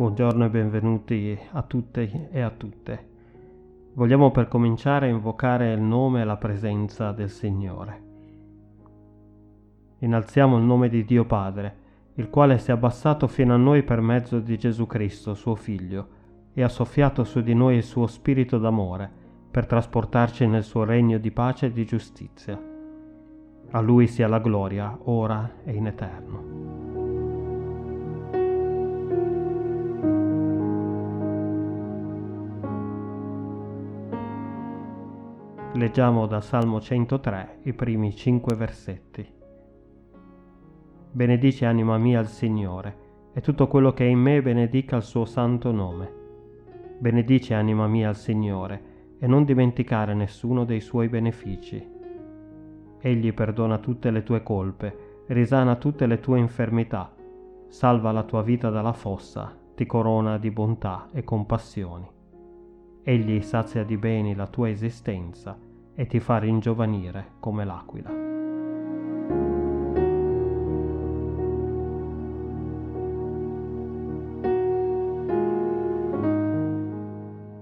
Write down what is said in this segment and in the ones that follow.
Buongiorno e benvenuti a tutte e a tutte. Vogliamo per cominciare invocare il nome e la presenza del Signore. Innalziamo il nome di Dio Padre, il quale si è abbassato fino a noi per mezzo di Gesù Cristo, suo Figlio, e ha soffiato su di noi il suo spirito d'amore per trasportarci nel suo regno di pace e di giustizia. A Lui sia la gloria, ora e in eterno. Leggiamo da Salmo 103 i primi cinque versetti. Benedice anima mia il Signore, e tutto quello che è in me benedica il suo santo nome. Benedice anima mia il Signore, e non dimenticare nessuno dei suoi benefici. Egli perdona tutte le tue colpe, risana tutte le tue infermità, salva la tua vita dalla fossa, ti corona di bontà e compassioni. Egli sazia di beni la tua esistenza e ti fa ringiovanire come l'aquila.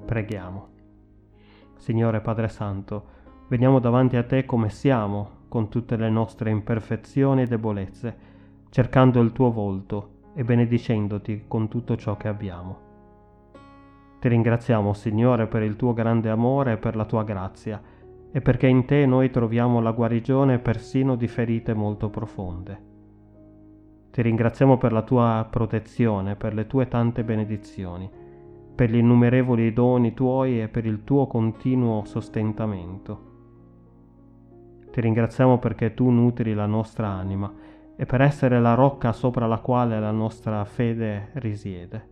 Preghiamo. Signore Padre Santo, veniamo davanti a te come siamo, con tutte le nostre imperfezioni e debolezze, cercando il tuo volto e benedicendoti con tutto ciò che abbiamo. Ti ringraziamo, Signore, per il tuo grande amore e per la tua grazia, e perché in te noi troviamo la guarigione persino di ferite molto profonde. Ti ringraziamo per la tua protezione, per le tue tante benedizioni, per gli innumerevoli doni tuoi e per il tuo continuo sostentamento. Ti ringraziamo perché tu nutri la nostra anima e per essere la rocca sopra la quale la nostra fede risiede.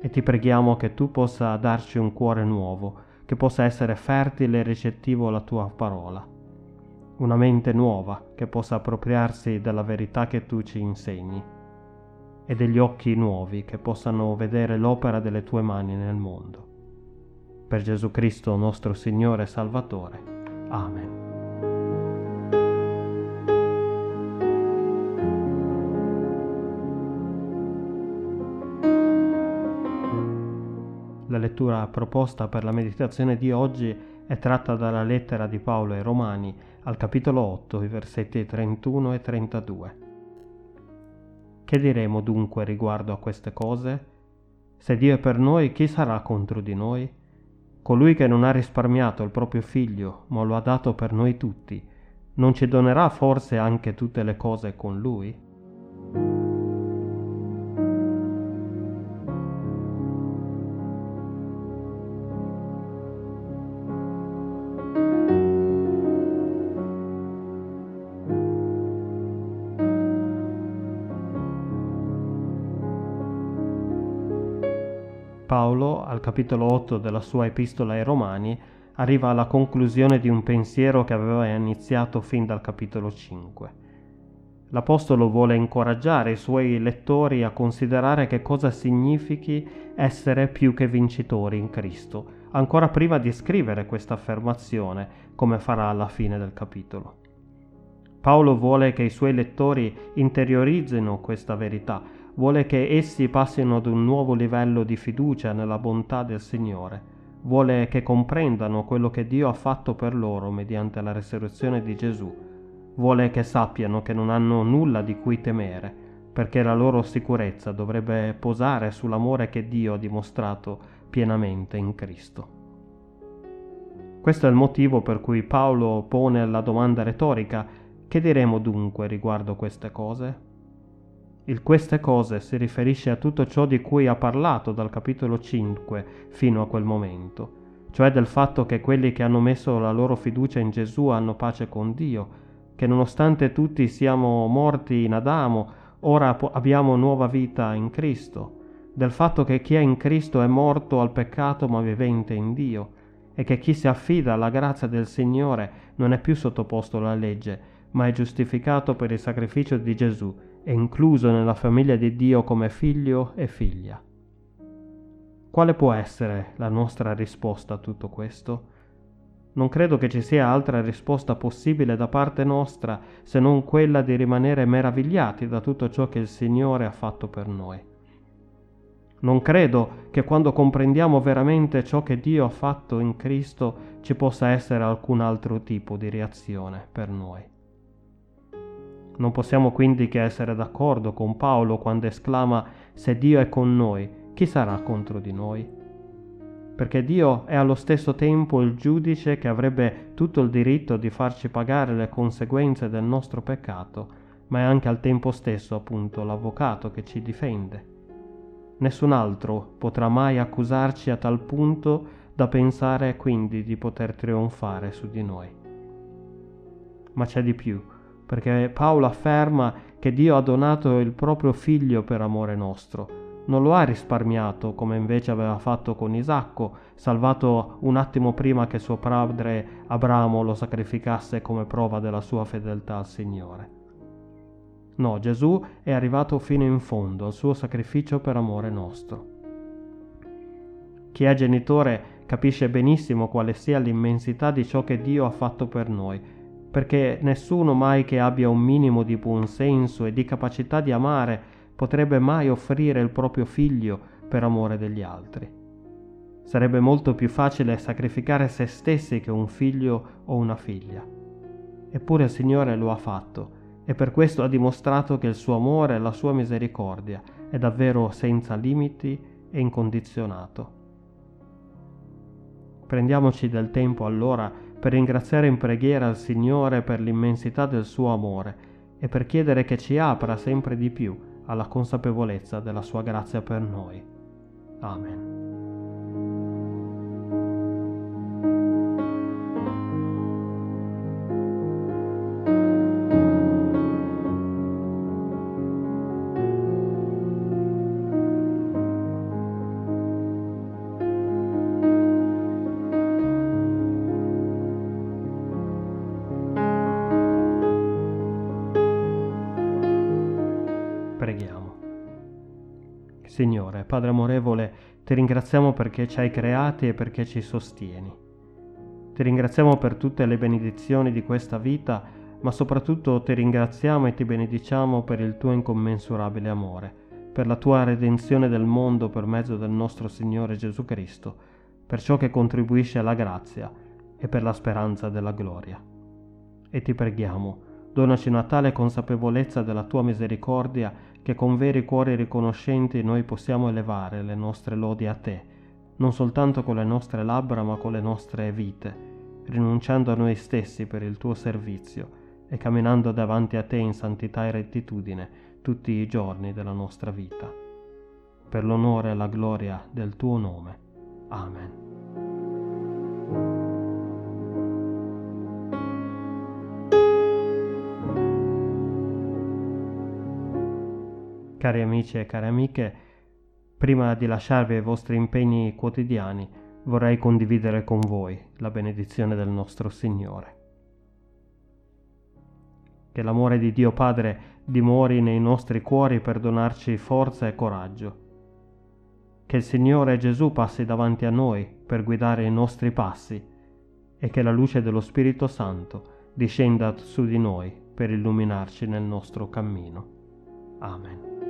E ti preghiamo che tu possa darci un cuore nuovo, che possa essere fertile e ricettivo alla tua parola, una mente nuova che possa appropriarsi della verità che tu ci insegni e degli occhi nuovi che possano vedere l'opera delle tue mani nel mondo. Per Gesù Cristo nostro Signore e Salvatore. Amen. La lettura proposta per la meditazione di oggi è tratta dalla lettera di Paolo ai Romani al capitolo 8, i versetti 31 e 32. Che diremo dunque riguardo a queste cose? Se Dio è per noi, chi sarà contro di noi? Colui che non ha risparmiato il proprio figlio, ma lo ha dato per noi tutti, non ci donerà forse anche tutte le cose con lui? Paolo, al capitolo 8 della sua epistola ai Romani, arriva alla conclusione di un pensiero che aveva iniziato fin dal capitolo 5. L'Apostolo vuole incoraggiare i suoi lettori a considerare che cosa significhi essere più che vincitori in Cristo, ancora prima di scrivere questa affermazione, come farà alla fine del capitolo. Paolo vuole che i suoi lettori interiorizzino questa verità, vuole che essi passino ad un nuovo livello di fiducia nella bontà del Signore, vuole che comprendano quello che Dio ha fatto per loro mediante la resurrezione di Gesù, vuole che sappiano che non hanno nulla di cui temere, perché la loro sicurezza dovrebbe posare sull'amore che Dio ha dimostrato pienamente in Cristo. Questo è il motivo per cui Paolo pone la domanda retorica che diremo dunque riguardo queste cose? Il queste cose si riferisce a tutto ciò di cui ha parlato dal capitolo 5 fino a quel momento, cioè del fatto che quelli che hanno messo la loro fiducia in Gesù hanno pace con Dio, che nonostante tutti siamo morti in Adamo, ora abbiamo nuova vita in Cristo, del fatto che chi è in Cristo è morto al peccato ma vivente in Dio, e che chi si affida alla grazia del Signore non è più sottoposto alla legge, ma è giustificato per il sacrificio di Gesù è incluso nella famiglia di Dio come figlio e figlia. Quale può essere la nostra risposta a tutto questo? Non credo che ci sia altra risposta possibile da parte nostra se non quella di rimanere meravigliati da tutto ciò che il Signore ha fatto per noi. Non credo che quando comprendiamo veramente ciò che Dio ha fatto in Cristo ci possa essere alcun altro tipo di reazione per noi. Non possiamo quindi che essere d'accordo con Paolo quando esclama se Dio è con noi, chi sarà contro di noi? Perché Dio è allo stesso tempo il giudice che avrebbe tutto il diritto di farci pagare le conseguenze del nostro peccato, ma è anche al tempo stesso appunto l'avvocato che ci difende. Nessun altro potrà mai accusarci a tal punto da pensare quindi di poter trionfare su di noi. Ma c'è di più perché Paolo afferma che Dio ha donato il proprio figlio per amore nostro. Non lo ha risparmiato come invece aveva fatto con Isacco, salvato un attimo prima che suo padre Abramo lo sacrificasse come prova della sua fedeltà al Signore. No, Gesù è arrivato fino in fondo al suo sacrificio per amore nostro. Chi è genitore capisce benissimo quale sia l'immensità di ciò che Dio ha fatto per noi perché nessuno mai che abbia un minimo di buonsenso e di capacità di amare potrebbe mai offrire il proprio figlio per amore degli altri. Sarebbe molto più facile sacrificare se stessi che un figlio o una figlia. Eppure il Signore lo ha fatto e per questo ha dimostrato che il suo amore e la sua misericordia è davvero senza limiti e incondizionato. Prendiamoci del tempo allora per ringraziare in preghiera il Signore per l'immensità del suo amore e per chiedere che ci apra sempre di più alla consapevolezza della sua grazia per noi. Amen. Preghiamo. Signore, Padre amorevole, ti ringraziamo perché ci hai creati e perché ci sostieni. Ti ringraziamo per tutte le benedizioni di questa vita, ma soprattutto ti ringraziamo e ti benediciamo per il tuo incommensurabile amore, per la tua redenzione del mondo per mezzo del nostro Signore Gesù Cristo, per ciò che contribuisce alla grazia e per la speranza della gloria. E ti preghiamo, donaci una tale consapevolezza della tua misericordia che con veri cuori riconoscenti noi possiamo elevare le nostre lodi a te, non soltanto con le nostre labbra ma con le nostre vite, rinunciando a noi stessi per il tuo servizio e camminando davanti a te in santità e rettitudine tutti i giorni della nostra vita. Per l'onore e la gloria del tuo nome. Amen. Cari amici e care amiche, prima di lasciarvi ai vostri impegni quotidiani, vorrei condividere con voi la benedizione del nostro Signore. Che l'amore di Dio Padre dimori nei nostri cuori per donarci forza e coraggio. Che il Signore Gesù passi davanti a noi per guidare i nostri passi e che la luce dello Spirito Santo discenda su di noi per illuminarci nel nostro cammino. Amen.